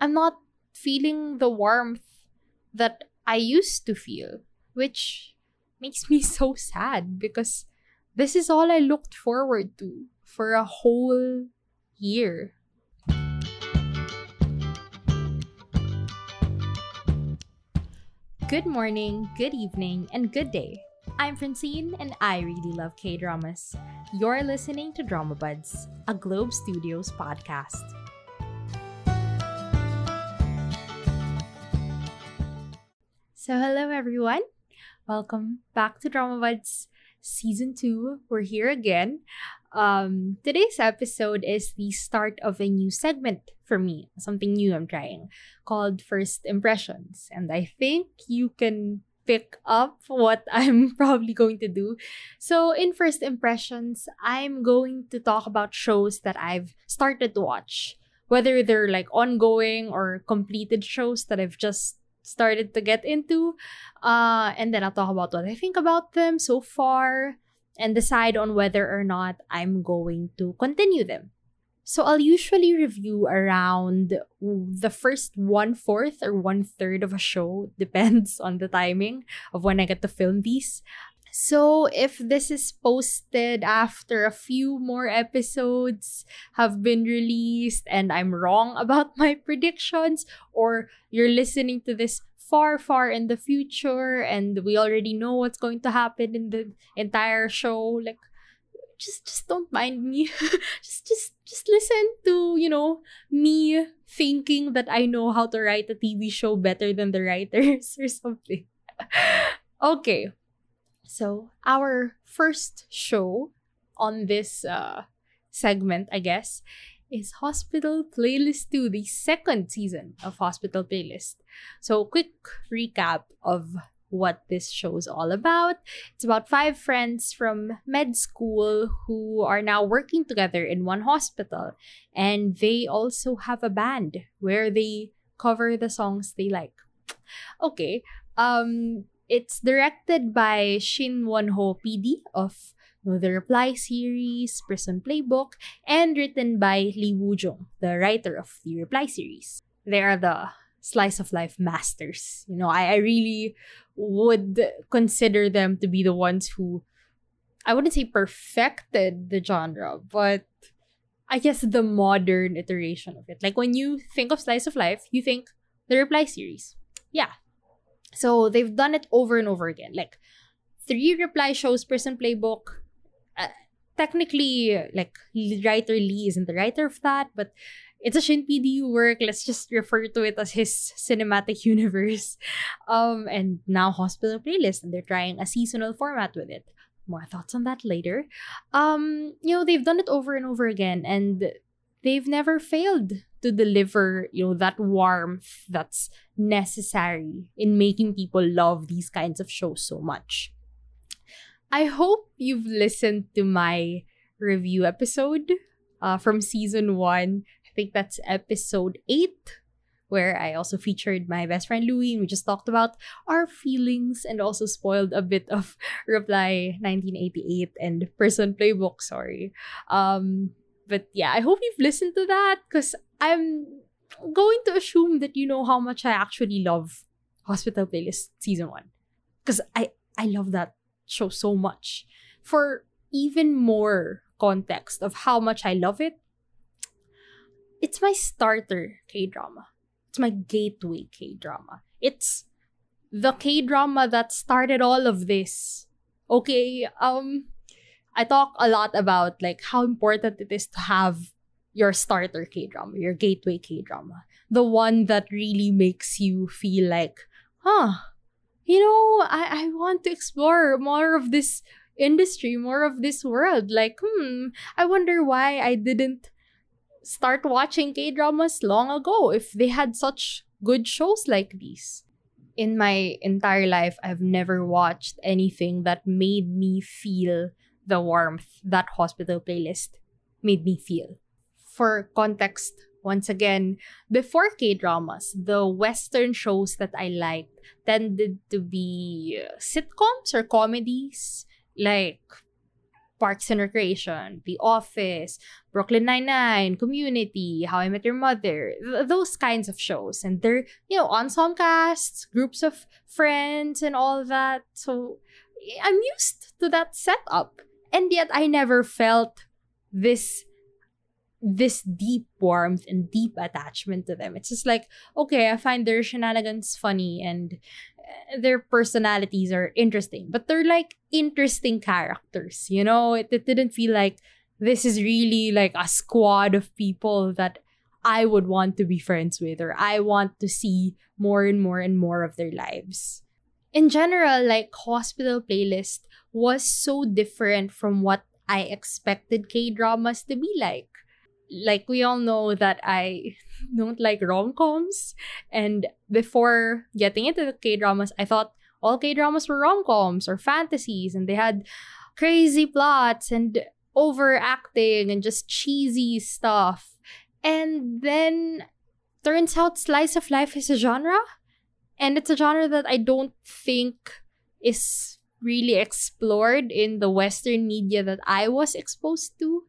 I'm not feeling the warmth that I used to feel, which makes me so sad because this is all I looked forward to for a whole year. Good morning, good evening, and good day. I'm Francine, and I really love K dramas. You're listening to Drama Buds, a Globe Studios podcast. So, hello everyone. Welcome back to Drama Buds Season 2. We're here again. Um, today's episode is the start of a new segment for me, something new I'm trying, called First Impressions. And I think you can pick up what I'm probably going to do. So, in First Impressions, I'm going to talk about shows that I've started to watch, whether they're like ongoing or completed shows that I've just started to get into. Uh, and then I'll talk about what I think about them so far and decide on whether or not I'm going to continue them. So I'll usually review around the first one fourth or one third of a show, depends on the timing of when I get to film these. So if this is posted after a few more episodes have been released and I'm wrong about my predictions, or you're listening to this far, far in the future and we already know what's going to happen in the entire show. Like, just just don't mind me. just just just listen to, you know, me thinking that I know how to write a TV show better than the writers or something. okay. So, our first show on this uh segment, I guess, is Hospital Playlist 2, the second season of Hospital Playlist. So, quick recap of what this show is all about. It's about five friends from med school who are now working together in one hospital. And they also have a band where they cover the songs they like. Okay. Um, it's directed by Shin Won Ho PD of the Reply series, Prison Playbook, and written by Lee Woo Jung, the writer of the Reply series. They are the slice of life masters. You know, I, I really would consider them to be the ones who I wouldn't say perfected the genre, but I guess the modern iteration of it. Like when you think of slice of life, you think the reply series. Yeah. So they've done it over and over again. Like three reply shows, Prison Playbook. Uh, technically, like writer Lee isn't the writer of that, but it's a Shin PD work. Let's just refer to it as his cinematic universe. Um, and now Hospital Playlist, and they're trying a seasonal format with it. More thoughts on that later. Um, you know, they've done it over and over again, and they've never failed to deliver, you know, that warmth that's necessary in making people love these kinds of shows so much. I hope you've listened to my review episode uh, from season one I think that's episode 8, where I also featured my best friend Louie. And we just talked about our feelings and also spoiled a bit of Reply 1988 and Prison Playbook, sorry. Um, but yeah, I hope you've listened to that because I'm going to assume that you know how much I actually love Hospital Playlist Season 1. Because I, I love that show so much. For even more context of how much I love it, it's my starter K drama. It's my gateway K drama. It's the K drama that started all of this. Okay, um, I talk a lot about like how important it is to have your starter K drama, your gateway K drama, the one that really makes you feel like, huh, you know, I, I want to explore more of this industry, more of this world. Like, hmm, I wonder why I didn't start watching K dramas long ago if they had such good shows like these. In my entire life, I've never watched anything that made me feel the warmth that hospital playlist made me feel. For context, once again, before K dramas, the Western shows that I liked tended to be sitcoms or comedies like Parks and Recreation, The Office, Brooklyn Nine-Nine, Community, How I Met Your Mother, th- those kinds of shows. And they're, you know, ensemble casts, groups of friends and all that. So I'm used to that setup. And yet I never felt this this deep warmth and deep attachment to them. It's just like, okay, I find their shenanigans funny and uh, their personalities are interesting, but they're like interesting characters, you know? It, it didn't feel like this is really like a squad of people that I would want to be friends with or I want to see more and more and more of their lives. In general, like Hospital Playlist was so different from what I expected K dramas to be like like we all know that I don't like rom-coms and before getting into the K-dramas I thought all K-dramas were rom-coms or fantasies and they had crazy plots and overacting and just cheesy stuff. And then turns out slice of life is a genre and it's a genre that I don't think is really explored in the western media that I was exposed to.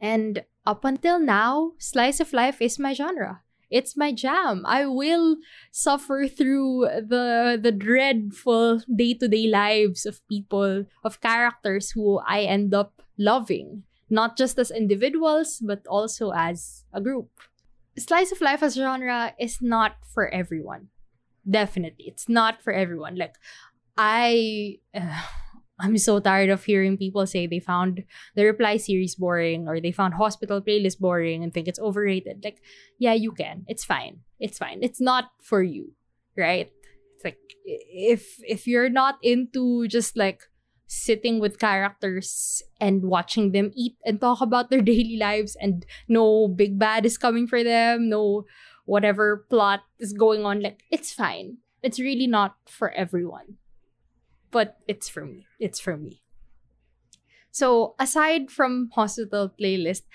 And up until now, slice of life is my genre. It's my jam. I will suffer through the the dreadful day-to-day lives of people, of characters who I end up loving, not just as individuals but also as a group. Slice of life as a genre is not for everyone. Definitely, it's not for everyone. Like I uh, I'm so tired of hearing people say they found the reply series boring or they found hospital playlist boring and think it's overrated. Like, yeah, you can. It's fine. It's fine. It's not for you, right? It's like if if you're not into just like sitting with characters and watching them eat and talk about their daily lives and no big bad is coming for them, no whatever plot is going on, like it's fine. It's really not for everyone but it's for me. It's for me. So aside from Hospital Playlist,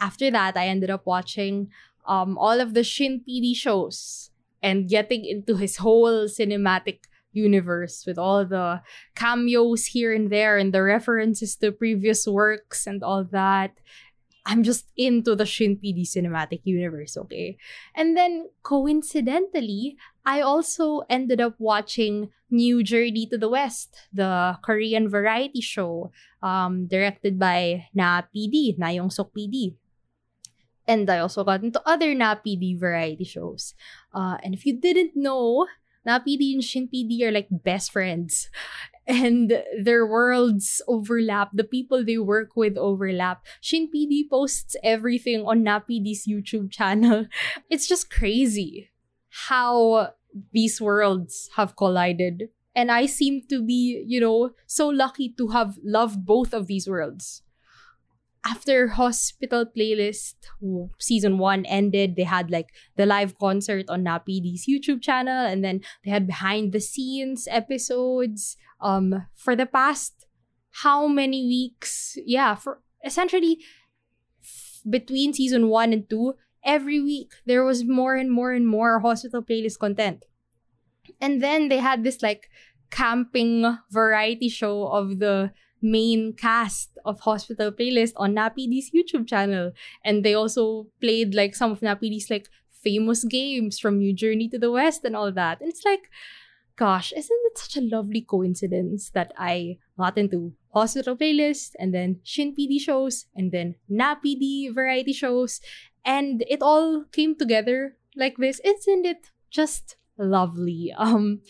after that I ended up watching um all of the Shin PD shows and getting into his whole cinematic universe with all the cameos here and there and the references to previous works and all that. I'm just into the Shin PD cinematic universe, okay? And then coincidentally, I also ended up watching New Journey to the West, the Korean variety show um, directed by Na PD, Na Young Seok PD. And I also got into other Na PD variety shows. Uh, and if you didn't know, Na PD and Shin PD are like best friends and their worlds overlap. The people they work with overlap. Shin PD posts everything on NaPD's YouTube channel. It's just crazy how these worlds have collided. And I seem to be, you know, so lucky to have loved both of these worlds. After Hospital Playlist season one ended, they had like the live concert on NaPD's YouTube channel, and then they had behind the scenes episodes um for the past how many weeks? Yeah for essentially f- between season 1 and 2 every week there was more and more and more hospital playlist content. And then they had this like camping variety show of the main cast of Hospital Playlist on NaPD's YouTube channel. And they also played like some of NaPD's like famous games from New Journey to the West and all that. And it's like, gosh, isn't it such a lovely coincidence that I got into hospital playlist and then Shin PD shows and then Na PD variety shows and it all came together like this. Isn't it just lovely? Um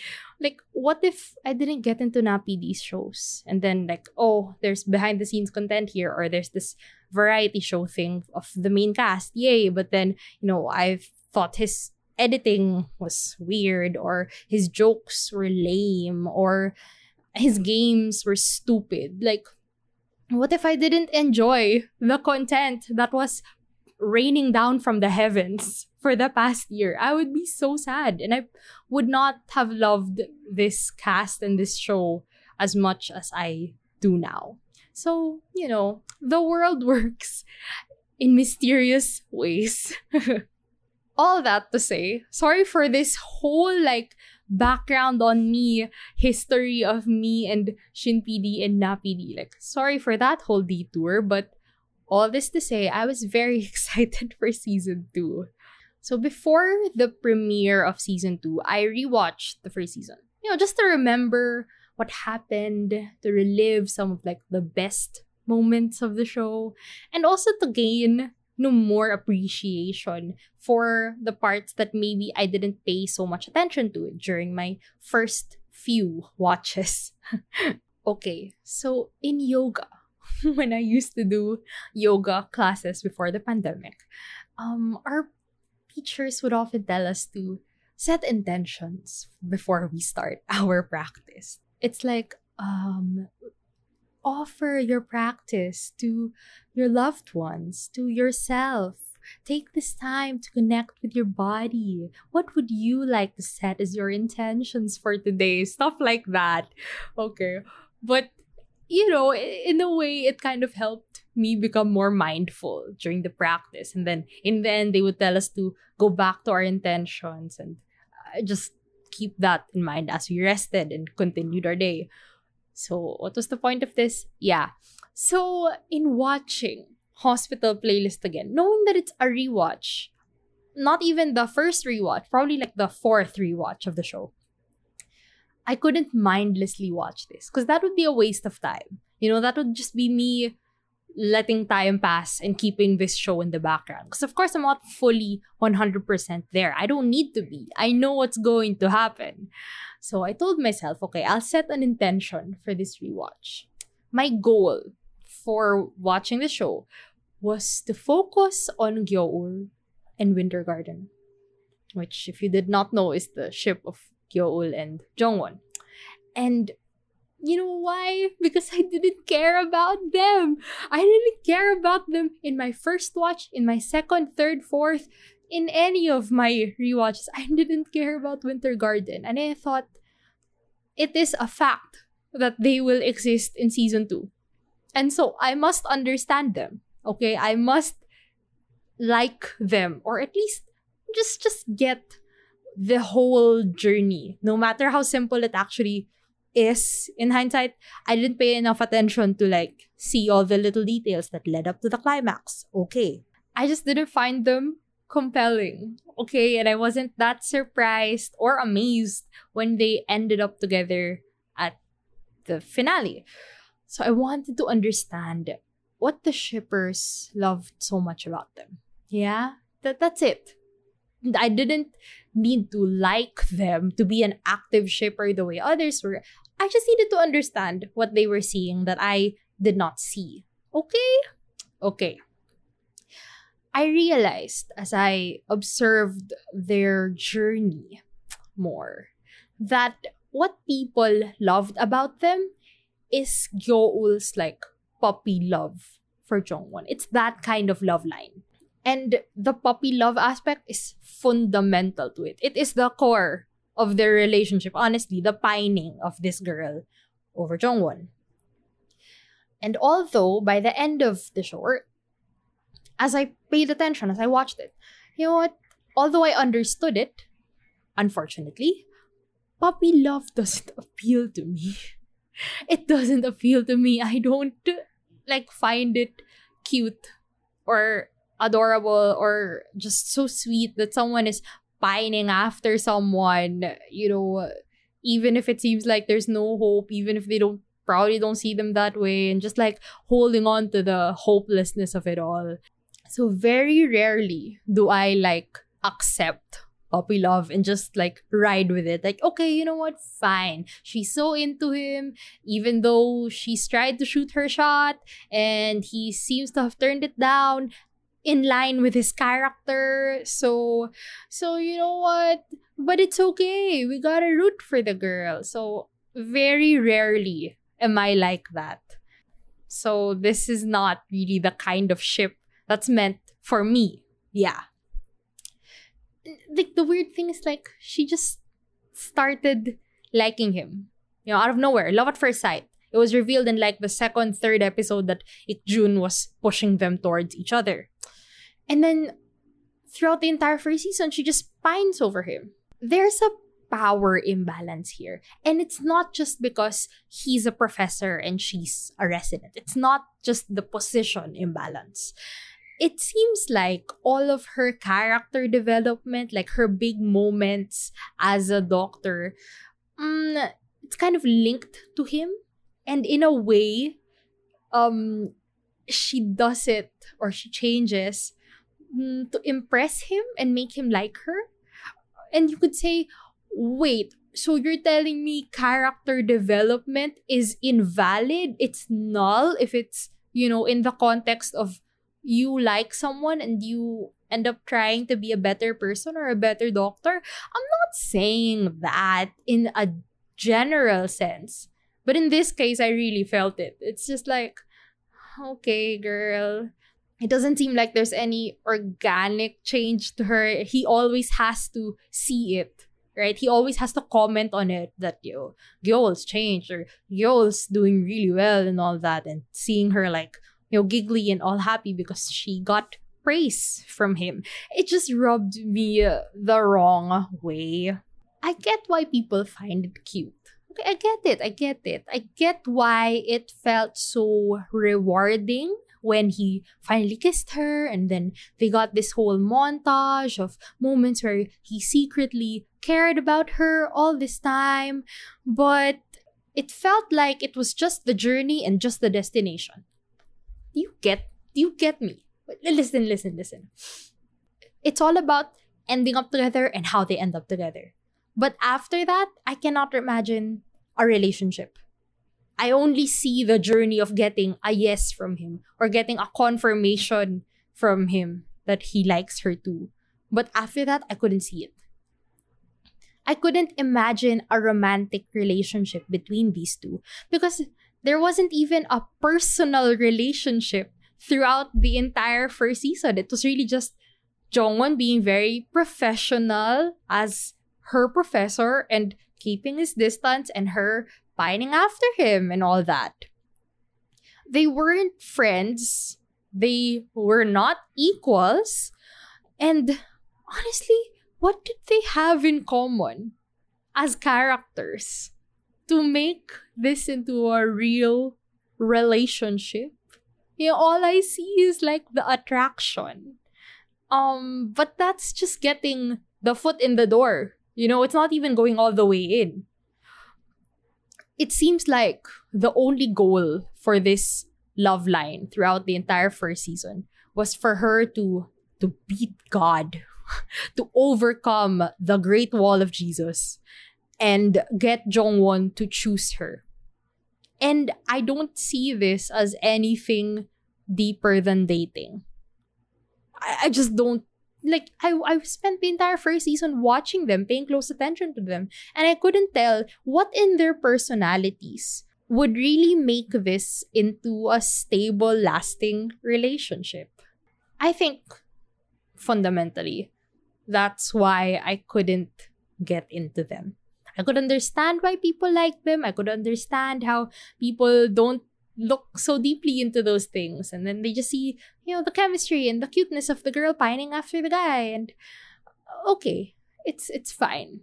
like what if I didn't get into Na PD's shows and then like oh there's behind the scenes content here or there's this variety show thing of the main cast. Yay, but then you know I've thought his editing was weird or his jokes were lame or his games were stupid. Like, what if I didn't enjoy the content that was raining down from the heavens for the past year? I would be so sad and I would not have loved this cast and this show as much as I do now. So, you know, the world works in mysterious ways. all that to say, sorry for this whole like background on me, history of me and Shin PD and Na PD. Like, sorry for that whole detour, but all this to say, I was very excited for season two. So before the premiere of season two, I rewatched the first season. You know, just to remember what happened, to relive some of like the best moments of the show, and also to gain no more appreciation for the parts that maybe I didn't pay so much attention to during my first few watches. okay, so in yoga, when I used to do yoga classes before the pandemic, um, our teachers would often tell us to set intentions before we start our practice. It's like um, offer your practice to your loved ones, to yourself. Take this time to connect with your body. What would you like to set as your intentions for today? Stuff like that. Okay. But, you know, in a way, it kind of helped me become more mindful during the practice. And then in the end, they would tell us to go back to our intentions and uh, just keep that in mind as we rested and continued our day. So, what was the point of this? Yeah. So, in watching Hospital Playlist again, knowing that it's a rewatch, not even the first rewatch, probably like the fourth rewatch of the show, I couldn't mindlessly watch this because that would be a waste of time. You know, that would just be me letting time pass and keeping this show in the background. Because, of course, I'm not fully 100% there. I don't need to be. I know what's going to happen. So I told myself, okay, I'll set an intention for this rewatch. My goal for watching the show was to focus on Gyoul and Winter Garden, which, if you did not know, is the ship of Gyoul and Jongwon. And you know why? Because I didn't care about them. I didn't care about them in my first watch, in my second, third, fourth, in any of my rewatches. I didn't care about Winter Garden. And I thought it is a fact that they will exist in season 2. And so I must understand them. Okay? I must like them or at least just just get the whole journey. No matter how simple it actually is in hindsight i didn't pay enough attention to like see all the little details that led up to the climax. Okay. I just didn't find them compelling. Okay and i wasn't that surprised or amazed when they ended up together at the finale. So i wanted to understand what the shippers loved so much about them. Yeah? That that's it. I didn't need to like them to be an active shipper the way others were. I just needed to understand what they were seeing that I did not see. Okay? Okay. I realized as I observed their journey more that what people loved about them is Gyoul's like puppy love for Jongwon. It's that kind of love line. And the puppy love aspect is fundamental to it. It is the core of their relationship. Honestly, the pining of this girl over Jongwon. And although by the end of the short, as I paid attention, as I watched it, you know what? Although I understood it, unfortunately, puppy love doesn't appeal to me. It doesn't appeal to me. I don't like find it cute or adorable or just so sweet that someone is pining after someone, you know, even if it seems like there's no hope, even if they don't probably don't see them that way, and just like holding on to the hopelessness of it all. So very rarely do I like accept puppy love and just like ride with it. Like, okay, you know what? Fine. She's so into him, even though she's tried to shoot her shot and he seems to have turned it down in line with his character. So, so you know what? But it's okay. We gotta root for the girl. So, very rarely am I like that. So, this is not really the kind of ship that's meant for me. Yeah. Like, the weird thing is, like, she just started liking him. You know, out of nowhere. Love at first sight. It was revealed in like the second, third episode that Ikjun was pushing them towards each other. And then throughout the entire first season, she just pines over him. There's a power imbalance here. And it's not just because he's a professor and she's a resident. It's not just the position imbalance. It seems like all of her character development, like her big moments as a doctor, um, it's kind of linked to him. And in a way, um, she does it or she changes mm, to impress him and make him like her. And you could say, wait, so you're telling me character development is invalid? It's null if it's, you know, in the context of you like someone and you end up trying to be a better person or a better doctor? I'm not saying that in a general sense. But in this case, I really felt it. It's just like, okay, girl. It doesn't seem like there's any organic change to her. He always has to see it right? He always has to comment on it that yo, Gyo's changed or Gyo's doing really well and all that, and seeing her like you know giggly and all happy because she got praise from him. It just rubbed me the wrong way. I get why people find it cute. Okay, I get it. I get it. I get why it felt so rewarding when he finally kissed her and then they got this whole montage of moments where he secretly cared about her all this time. But it felt like it was just the journey and just the destination. You get you get me? Listen listen listen. It's all about ending up together and how they end up together. But after that i cannot imagine a relationship I only see the journey of getting a yes from him or getting a confirmation from him that he likes her too. But after that, I couldn't see it. I couldn't imagine a romantic relationship between these two because there wasn't even a personal relationship throughout the entire first season. It was really just Jongwon being very professional as her professor and keeping his distance and her pining after him and all that. They weren't friends, they were not equals, and honestly, what did they have in common as characters to make this into a real relationship? You know, all I see is like the attraction. Um, but that's just getting the foot in the door. You know, it's not even going all the way in it seems like the only goal for this love line throughout the entire first season was for her to to beat God, to overcome the Great Wall of Jesus, and get Jongwon to choose her. And I don't see this as anything deeper than dating. I, I just don't like I I spent the entire first season watching them, paying close attention to them, and I couldn't tell what in their personalities would really make this into a stable, lasting relationship. I think fundamentally that's why I couldn't get into them. I could understand why people like them. I could understand how people don't look so deeply into those things. And then they just see you know the chemistry and the cuteness of the girl pining after the guy. And okay it's it's fine.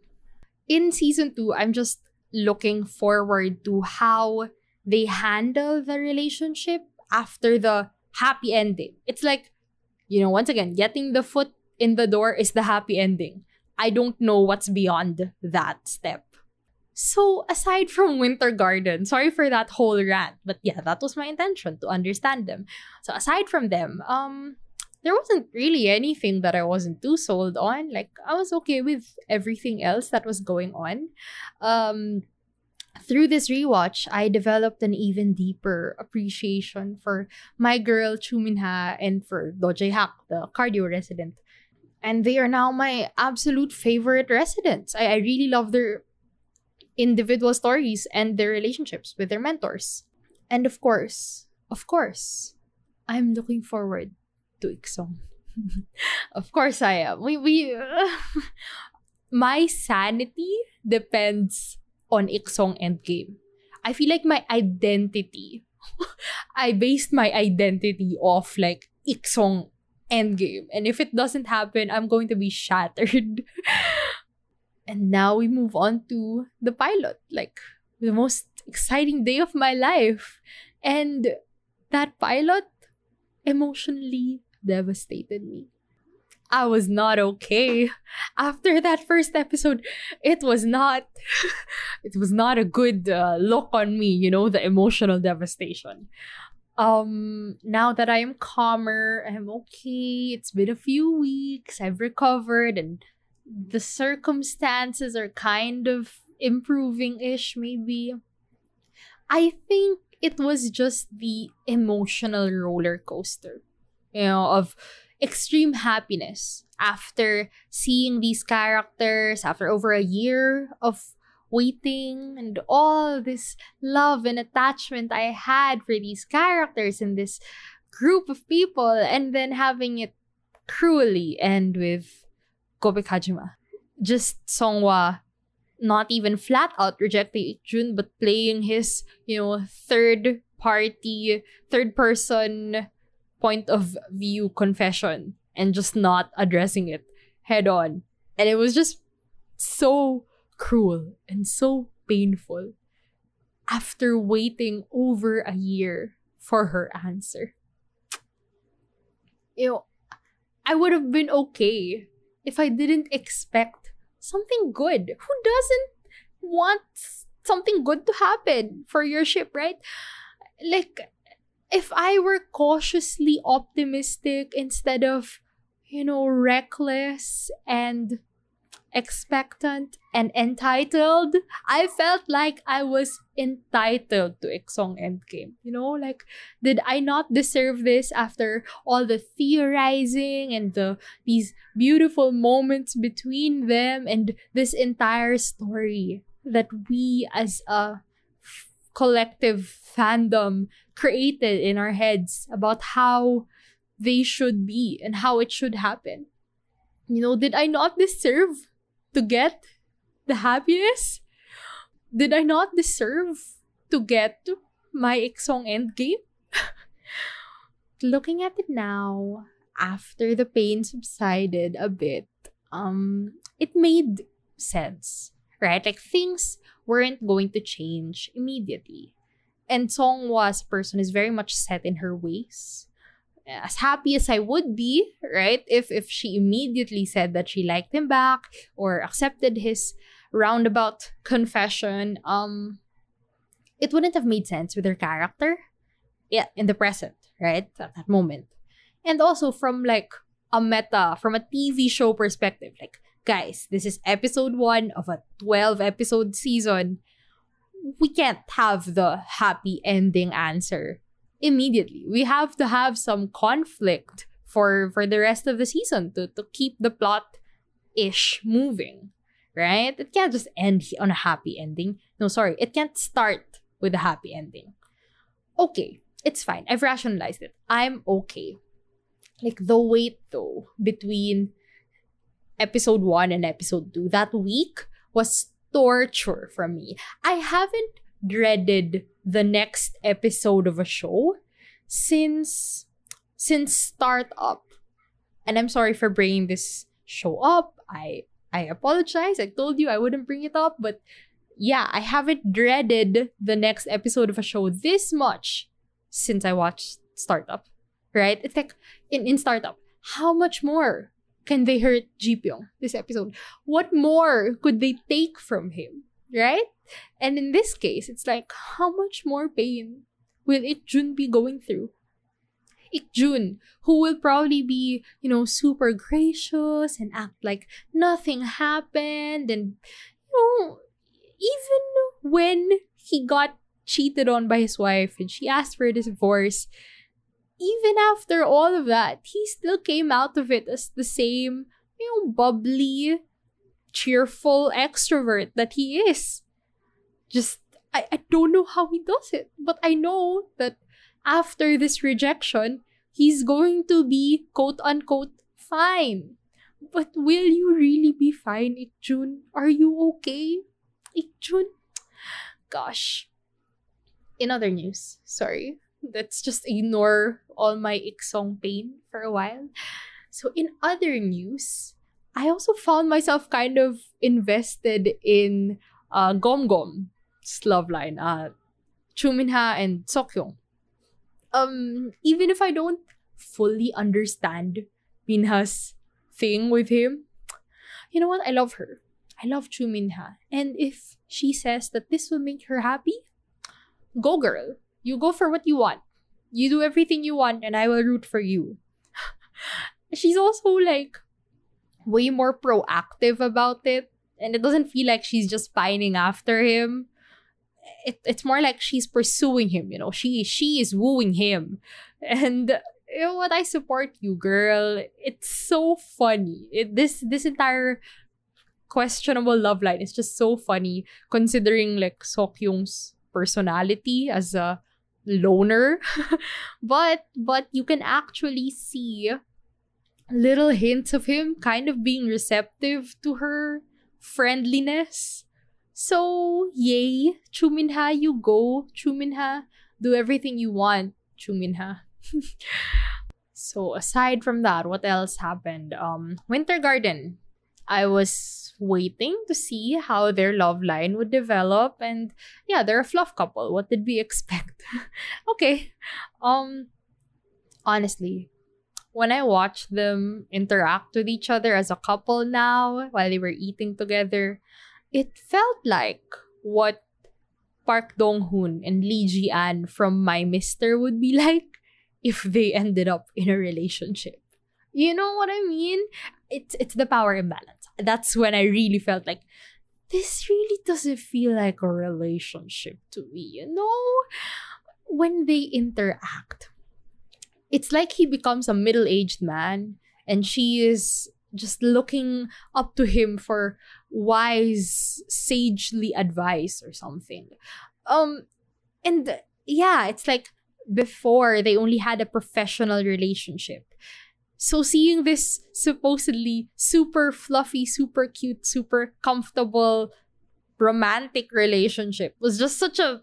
In season 2 i'm just looking forward to how they handle the relationship after the happy ending. It's like you know once again getting the foot in the door is the happy ending. I don't know what's beyond that step so, aside from Winter Garden, sorry for that whole rant, but yeah, that was my intention to understand them. So, aside from them, um, there wasn't really anything that I wasn't too sold on. Like, I was okay with everything else that was going on. Um, through this rewatch, I developed an even deeper appreciation for my girl Choo Min-ha and for Do Jae-hak, the cardio resident. And they are now my absolute favorite residents. I, I really love their individual stories and their relationships with their mentors. And of course, of course, I'm looking forward to Iksong. of course I am. We we uh, my sanity depends on Iksong Endgame. I feel like my identity I based my identity off like Iksong Endgame. And if it doesn't happen, I'm going to be shattered. And now we move on to the pilot, like the most exciting day of my life. And that pilot emotionally devastated me. I was not okay. After that first episode, it was not it was not a good uh, look on me, you know, the emotional devastation. Um now that I am calmer, I'm okay. It's been a few weeks. I've recovered and the circumstances are kind of improving-ish maybe. I think it was just the emotional roller coaster, you know, of extreme happiness after seeing these characters after over a year of waiting and all this love and attachment I had for these characters and this group of people and then having it cruelly end with Kobe Kajima. Just Songhwa not even flat out rejecting Jun but playing his, you know, third party, third person point of view confession and just not addressing it head on. And it was just so cruel and so painful after waiting over a year for her answer. You know, I would have been okay if I didn't expect something good. Who doesn't want something good to happen for your ship, right? Like, if I were cautiously optimistic instead of, you know, reckless and expectant and entitled, I felt like I was entitled to Iksong Endgame. You know, like, did I not deserve this after all the theorizing and the these beautiful moments between them and this entire story that we as a collective fandom created in our heads about how they should be and how it should happen. You know, did I not deserve to get the happiness? Did I not deserve to get my Iksong endgame? Looking at it now, after the pain subsided a bit, um, it made sense, right? Like things weren't going to change immediately. And Songhwa's person is very much set in her ways. As happy as I would be, right? If if she immediately said that she liked him back or accepted his roundabout confession, um it wouldn't have made sense with her character. Yeah, in the present, right? At that moment. And also from like a meta, from a TV show perspective, like guys, this is episode one of a 12 episode season we can't have the happy ending answer immediately. We have to have some conflict for for the rest of the season to to keep the plot ish moving, right? It can't just end on a happy ending. No, sorry, it can't start with a happy ending. Okay, it's fine. I've rationalized it. I'm okay. Like the wait though between episode 1 and episode 2 that week was torture for me. I haven't dreaded the next episode of a show since since startup. And I'm sorry for bringing this show up. I I apologize. I told you I wouldn't bring it up, but yeah, I haven't dreaded the next episode of a show this much since I watched Startup. Right? It's like in, in Startup, how much more can they hurt Ji Pyong this episode? What more could they take from him? Right? And in this case, it's like, how much more pain will Ik-jun be going through? Ik-jun, who will probably be, you know, super gracious and act like nothing happened. And, you know, even when he got cheated on by his wife and she asked for a divorce, even after all of that, he still came out of it as the same, you know, bubbly, cheerful extrovert that he is. Just, I, I don't know how he does it, but I know that after this rejection, he's going to be quote unquote fine. But will you really be fine, Ik-jun? Are you okay? Ik-jun? Gosh. In other news, sorry, let's just ignore all my Iksong pain for a while. So, in other news, I also found myself kind of invested in uh, Gom Gom's love line, uh, Choo Min-ha and Seokhyung. Um, even if I don't fully understand Minha's thing with him, you know what? I love her. I love Choo Min-ha. And if she says that this will make her happy, go girl. You go for what you want. You do everything you want and I will root for you. She's also like way more proactive about it. And it doesn't feel like she's just pining after him. It, it's more like she's pursuing him, you know. She she is wooing him. And you know what? I support you, girl. It's so funny. It, this this entire questionable love line is just so funny considering like Seokhyung's personality as a loner. but but you can actually see little hints of him kind of being receptive to her friendliness. So, yay, Choo Min-ha, you go. Choo Min-ha, do everything you want, Choo Min-ha. so, aside from that, what else happened? Um, Winter Garden. I was waiting to see how their love line would develop and yeah, they're a fluff couple. What did we expect? okay. Um honestly, when I watch them interact with each other as a couple now while they were eating together, it felt like what Park Dong Hoon and Lee Ji An from My Mister would be like if they ended up in a relationship. You know what I mean? It's it's the power imbalance. That's when I really felt like this really doesn't feel like a relationship to me, you know? When they interact, it's like he becomes a middle aged man and she is just looking up to him for wise, sagely advice or something. Um, and yeah, it's like before they only had a professional relationship. So seeing this supposedly super fluffy, super cute, super comfortable romantic relationship was just such a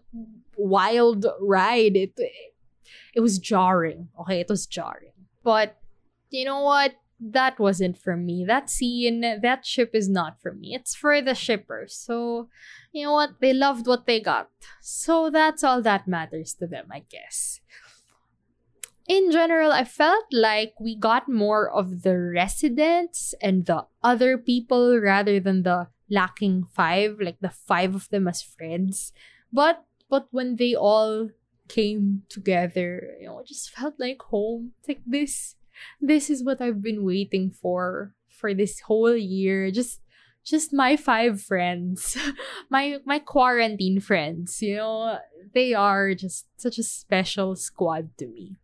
wild ride. It it was jarring. Okay, it was jarring. But you know what? That wasn't for me. That scene, that ship is not for me. It's for the shippers. So, you know what? They loved what they got. So that's all that matters to them, I guess. In general, I felt like we got more of the residents and the other people rather than the lacking five, like the five of them as friends. But but when they all came together. You know, it just felt like home. It's like this this is what I've been waiting for for this whole year. Just just my five friends. my my quarantine friends, you know, they are just such a special squad to me.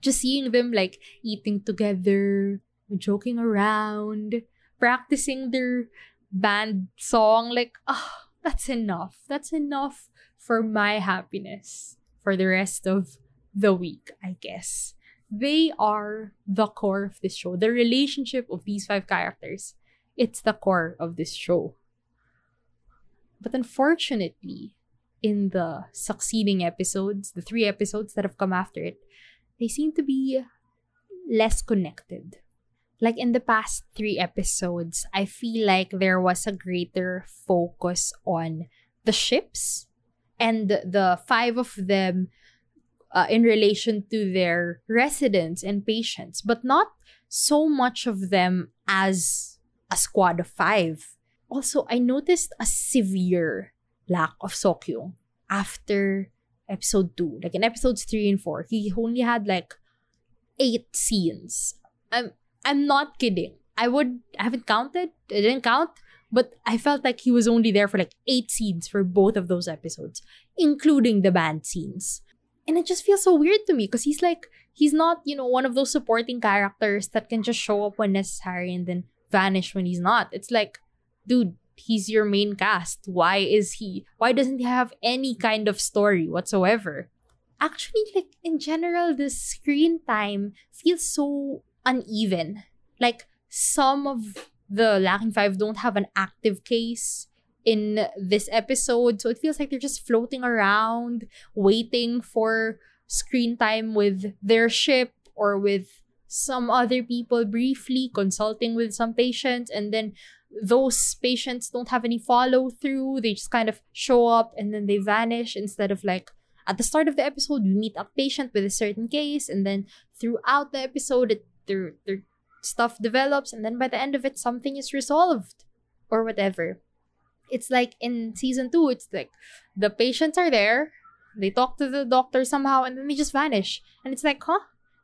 Just seeing them like eating together, joking around, practicing their band song like ah, oh, that's enough. That's enough for my happiness for the rest of the week, I guess. They are the core of this show. The relationship of these five characters, it's the core of this show. But unfortunately, in the succeeding episodes, the three episodes that have come after it, they seem to be less connected. Like in the past three episodes, I feel like there was a greater focus on the ships and the five of them uh, in relation to their residents and patients, but not so much of them as a squad of five. Also, I noticed a severe lack of Seokhyung after episode 2. Like in episodes 3 and 4, he only had like 8 scenes. I'm I'm not kidding. I would I haven't counted. I didn't count, but I felt like he was only there for like eight scenes for both of those episodes, including the band scenes. And it just feels so weird to me because he's like, he's not, you know, one of those supporting characters that can just show up when necessary and then vanish when he's not. It's like, dude, he's your main cast. Why is he, why doesn't he have any kind of story whatsoever? Actually, like in general, the screen time feels so uneven. Like some of the lacking five don't have an active case in this episode. So it feels like they're just floating around, waiting for screen time with their ship or with some other people briefly consulting with some patients and then those patients don't have any follow through they just kind of show up and then they vanish instead of like at the start of the episode we meet a patient with a certain case and then throughout the episode it, their their stuff develops and then by the end of it something is resolved or whatever. It's like in season two it's like the patients are there they talk to the doctor somehow and then they just vanish. And it's like huh?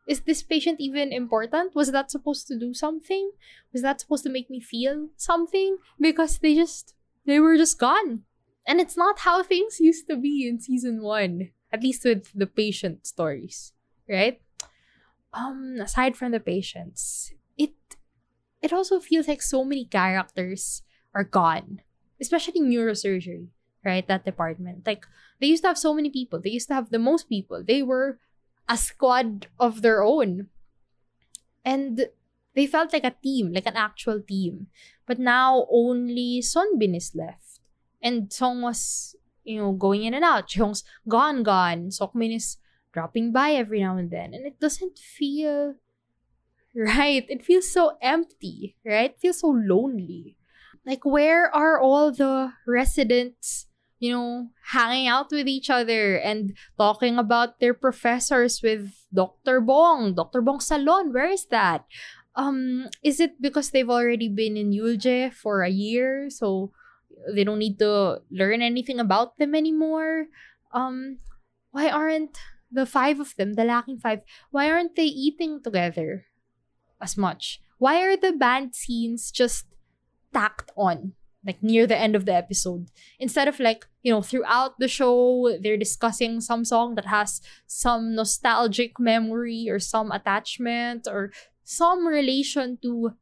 Is this patient even important? Was that supposed to do something? Was that supposed to make me feel something? Because they just they were just gone. And it's not how things used to be in season one at least with the patient stories right? Um aside from the patients it also feels like so many characters are gone especially neurosurgery right that department. Like they used to have so many people. They used to have the most people. They were a squad of their own. And they felt like a team like an actual team. But now only Seonbin is left. And Song was you know going in and out. Cheong's gone gone. Seokmin is dropping by every now and then. And it doesn't feel right? It feels so empty right? It feels so lonely. Like where are all the residents you know hanging out with each other and talking about their professors with dr bong dr bong salon? Where is that? Um is it because they've already been in yulje for a year so they don't need to learn anything about them anymore? Um why aren't the five of them the lacking five why aren't they eating together as much. Why are the band scenes just tacked on like near the end of the episode? Instead of like you know throughout the show they're discussing some song that has some nostalgic memory or some attachment or some relation to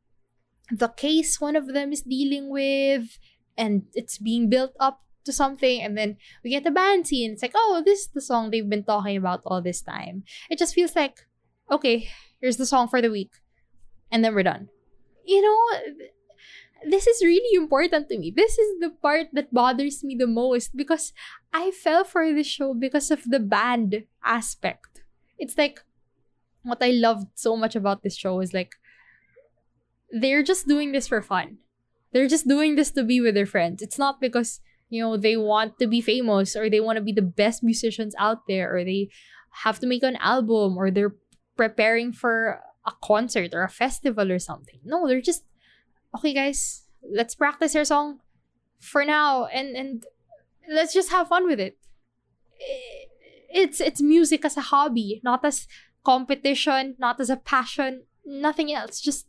the case one of them is dealing with and it's being built up to something and then we get the band scene. It's like oh this is the song they've been talking about all this time. It just feels like okay here's the song for the week and then we're done you know this is really important to me. This is the part that bothers me the most because I fell for this show because of the band aspect. It's like what I loved so much about this show is like they're just doing this for fun. They're just doing this to be with their friends. It's not because, you know, they want to be famous or they want to be the best musicians out there or they have to make an album or they're preparing for a concert or a festival or something. No, they're just okay guys, let's practice our song for now and and let's just have fun with it. It's it's music as a hobby, not as competition, not as a passion, nothing else. Just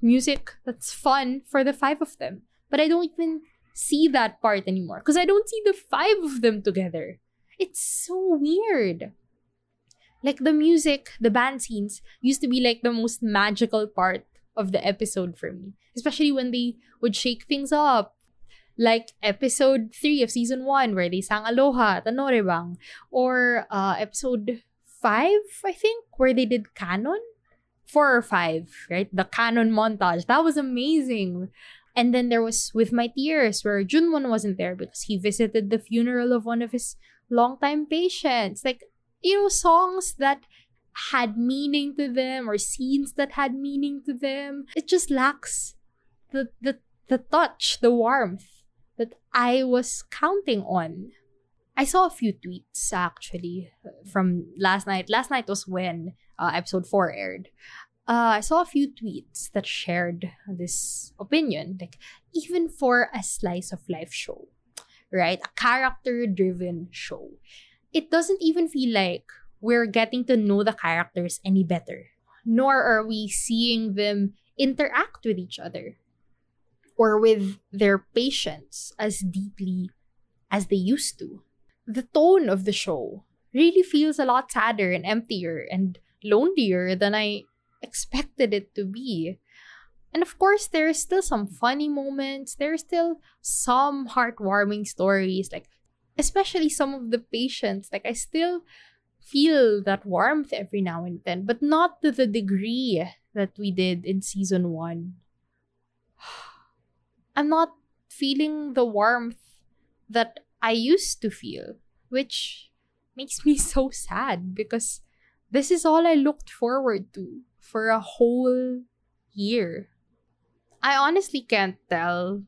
music that's fun for the five of them. But I don't even see that part anymore because I don't see the five of them together. It's so weird. Like the music, the band scenes used to be like the most magical part of the episode for me, especially when they would shake things up. Like episode 3 of season 1 where they sang Aloha at a noraebang or uh, episode 5 I think where they did canon 4 or 5, right? The canon montage. That was amazing. And then there was With My Tears where Jeongwon wasn't there because he visited the funeral of one of his longtime patients. Like, you know, songs that had meaning to them or scenes that had meaning to them. It just lacks the the the touch, the warmth that I was counting on. I saw a few tweets actually from last night. Last night was when uh, episode 4 aired. Uh, I saw a few tweets that shared this opinion. Like, even for a slice of life show, right? A character driven show, it doesn't even feel like we're getting to know the characters any better, nor are we seeing them interact with each other or with their patients as deeply as they used to. The tone of the show really feels a lot sadder and emptier and lonelier than I expected it to be. And of course, there are still some funny moments. There are still some heartwarming stories, like especially some of the patients. Like I still feel that warmth every now and then, but not to the degree that we did in season one. I'm not feeling the warmth that I used to feel, which makes me so sad because this is all I looked forward to for a whole year. I honestly can't tell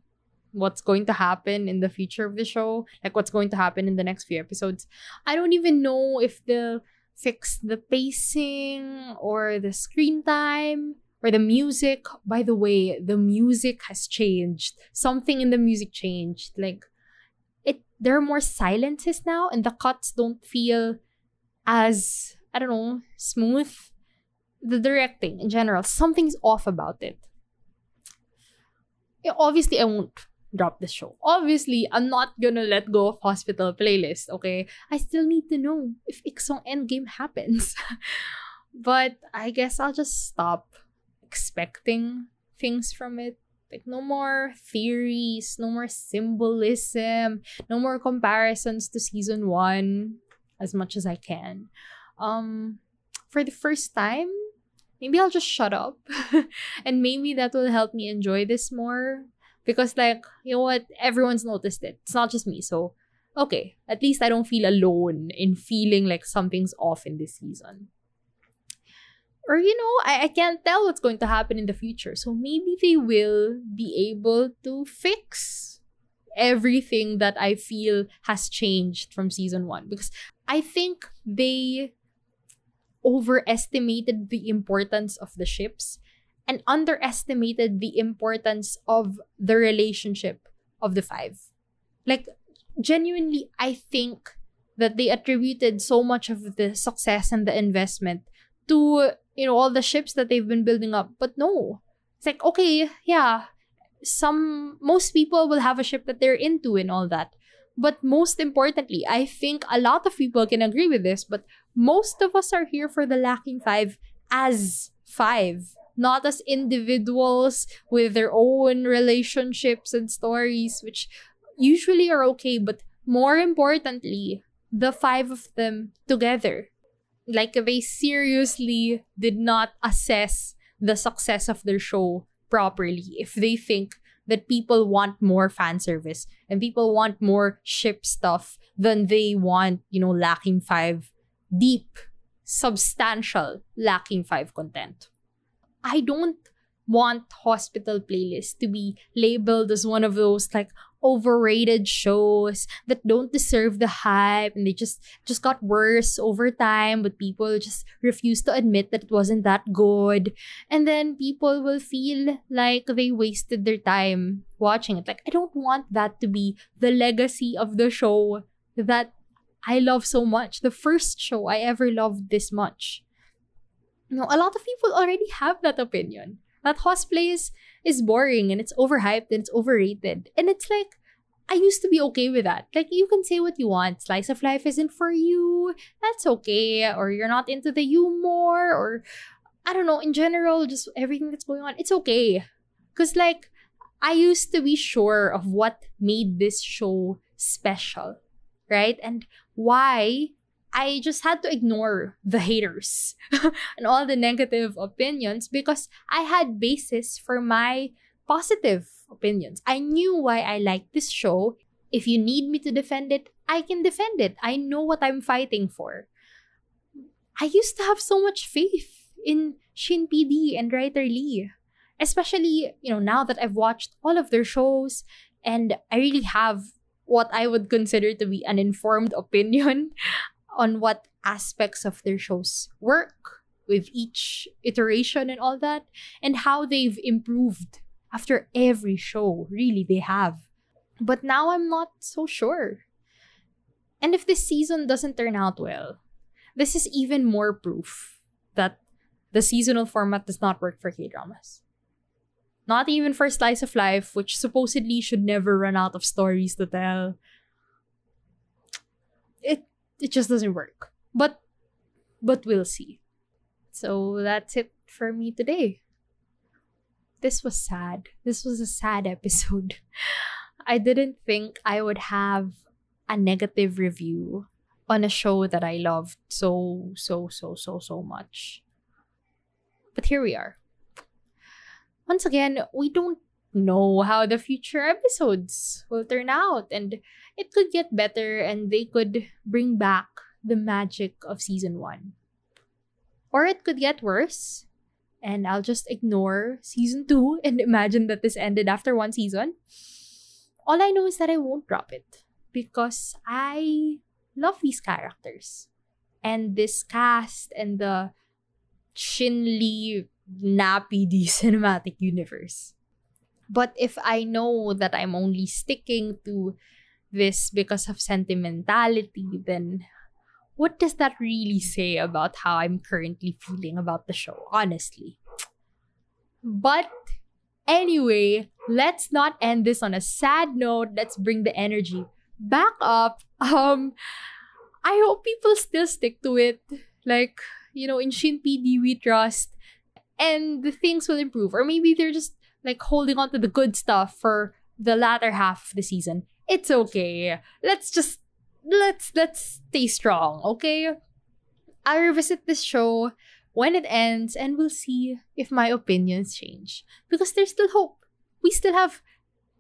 what's going to happen in the future of the show, like what's going to happen in the next few episodes. I don't even know if they'll fix the pacing or the screen time or the music. By the way, the music has changed. Something in the music changed. Like it there are more silences now and the cuts don't feel as I don't know, smooth. The directing in general, something's off about it. Obviously, I won't drop the show. Obviously, I'm not gonna let go of Hospital Playlist, okay? I still need to know if Iksong Endgame happens. but I guess I'll just stop expecting things from it. Like, no more theories, no more symbolism, no more comparisons to season one as much as I can. Um, for the first time, maybe I'll just shut up. and maybe that will help me enjoy this more because like you know what? Everyone's noticed it. It's not just me. So okay. At least i don't feel alone in feeling like something's off in this season. Or you know I, I can't tell what's going to happen in the future. So maybe they will be able to fix everything that i feel has changed from season one. Because i think they overestimated the importance of the ships and underestimated the importance of the relationship of the five. Like, genuinely, I think that they attributed so much of the success and the investment to, you know, all the ships that they've been building up. But no. It's like, okay, yeah, some, most people will have a ship that they're into and all that. But most importantly, I think a lot of people can agree with this, but most of us are here for the lacking five as five not as individuals with their own relationships and stories, which usually are okay, but more importantly, the five of them together. Like they seriously did not assess the success of their show properly if they think that people want more fan service and people want more ship stuff than they want, you know, lacking five deep, substantial lacking five content. I don't want hospital playlist to be labeled as one of those like overrated shows that don't deserve the hype and they just just got worse over time but people just refuse to admit that it wasn't that good. And then people will feel like they wasted their time watching it. Like i don't want that to be the legacy of the show that i love so much. The first show i ever loved this much know, a lot of people already have that opinion. That cosplay is, is boring and it's overhyped and it's overrated. And it's like, I used to be okay with that. Like, you can say what you want. Slice of life isn't for you. That's okay. Or you're not into the humor. Or, I don't know, in general, just everything that's going on. It's okay. Because, like, I used to be sure of what made this show special. Right? And why I just had to ignore the haters and all the negative opinions because I had basis for my positive opinions. I knew why I liked this show. If you need me to defend it, I can defend it. I know what I'm fighting for. I used to have so much faith in Shin PD and writer Lee. Especially, you know, now that I've watched all of their shows and I really have what I would consider to be an informed opinion on what aspects of their shows work with each iteration and all that, and how they've improved after every show. Really, they have. But now I'm not so sure. And if this season doesn't turn out well, this is even more proof that the seasonal format does not work for K dramas. Not even for Slice of Life, which supposedly should never run out of stories to tell. It just doesn't work. But but we'll see. So that's it for me today. This was sad. This was a sad episode. I didn't think I would have a negative review on a show that I loved so, so, so, so, so much. But here we are. Once again, we don't know how the future episodes will turn out, and it could get better and they could bring back the magic of season one. Or it could get worse and I'll just ignore season two and imagine that this ended after one season. All I know is that I won't drop it because I love these characters and this cast and the Shin Lee Na PD cinematic universe. But if I know that I'm only sticking to this because of sentimentality, then what does that really say about how I'm currently feeling about the show, honestly? But anyway, let's not end this on a sad note. Let's bring the energy back up. Um, I hope people still stick to it. Like, you know, in Shin PD we trust and the things will improve. Or maybe they're just like holding on to the good stuff for the latter half of the season. It's okay. Let's just let's let's stay strong, okay? I'll revisit this show when it ends and we'll see if my opinions change. Because there's still hope. We still have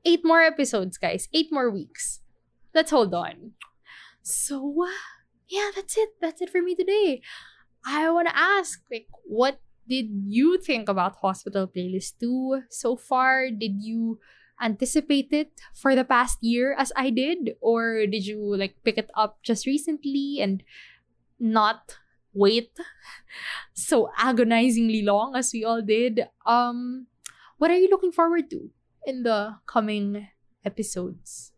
eight more episodes, guys. Eight more weeks. Let's hold on. So, yeah, that's it. That's it for me today. I want to ask, like, what did you think about Hospital Playlist 2 so far? Did you anticipate it for the past year as I did? Or did you like pick it up just recently and not wait so agonizingly long as we all did? Um what are you looking forward to in the coming episodes?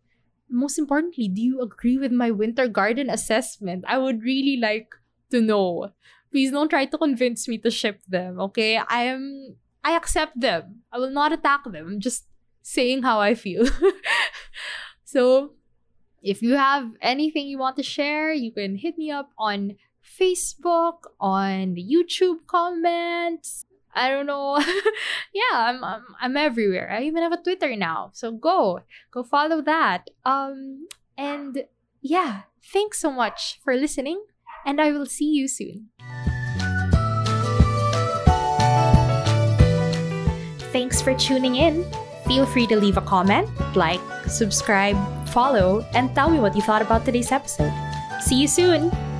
Most importantly, do you agree with my winter garden assessment? I would really like to know. Please don't try to convince me to ship them, okay? I am I accept them. I will not attack them. I'm just saying how I feel. so, if you have anything you want to share, you can hit me up on Facebook, on the YouTube comments. I don't know. yeah, I'm, I'm I'm everywhere. I even have a Twitter now. So go. Go follow that. Um and yeah, thanks so much for listening and I will see you soon. Thanks for tuning in. Feel free to leave a comment, like, subscribe, follow, and tell me what you thought about today's episode. See you soon!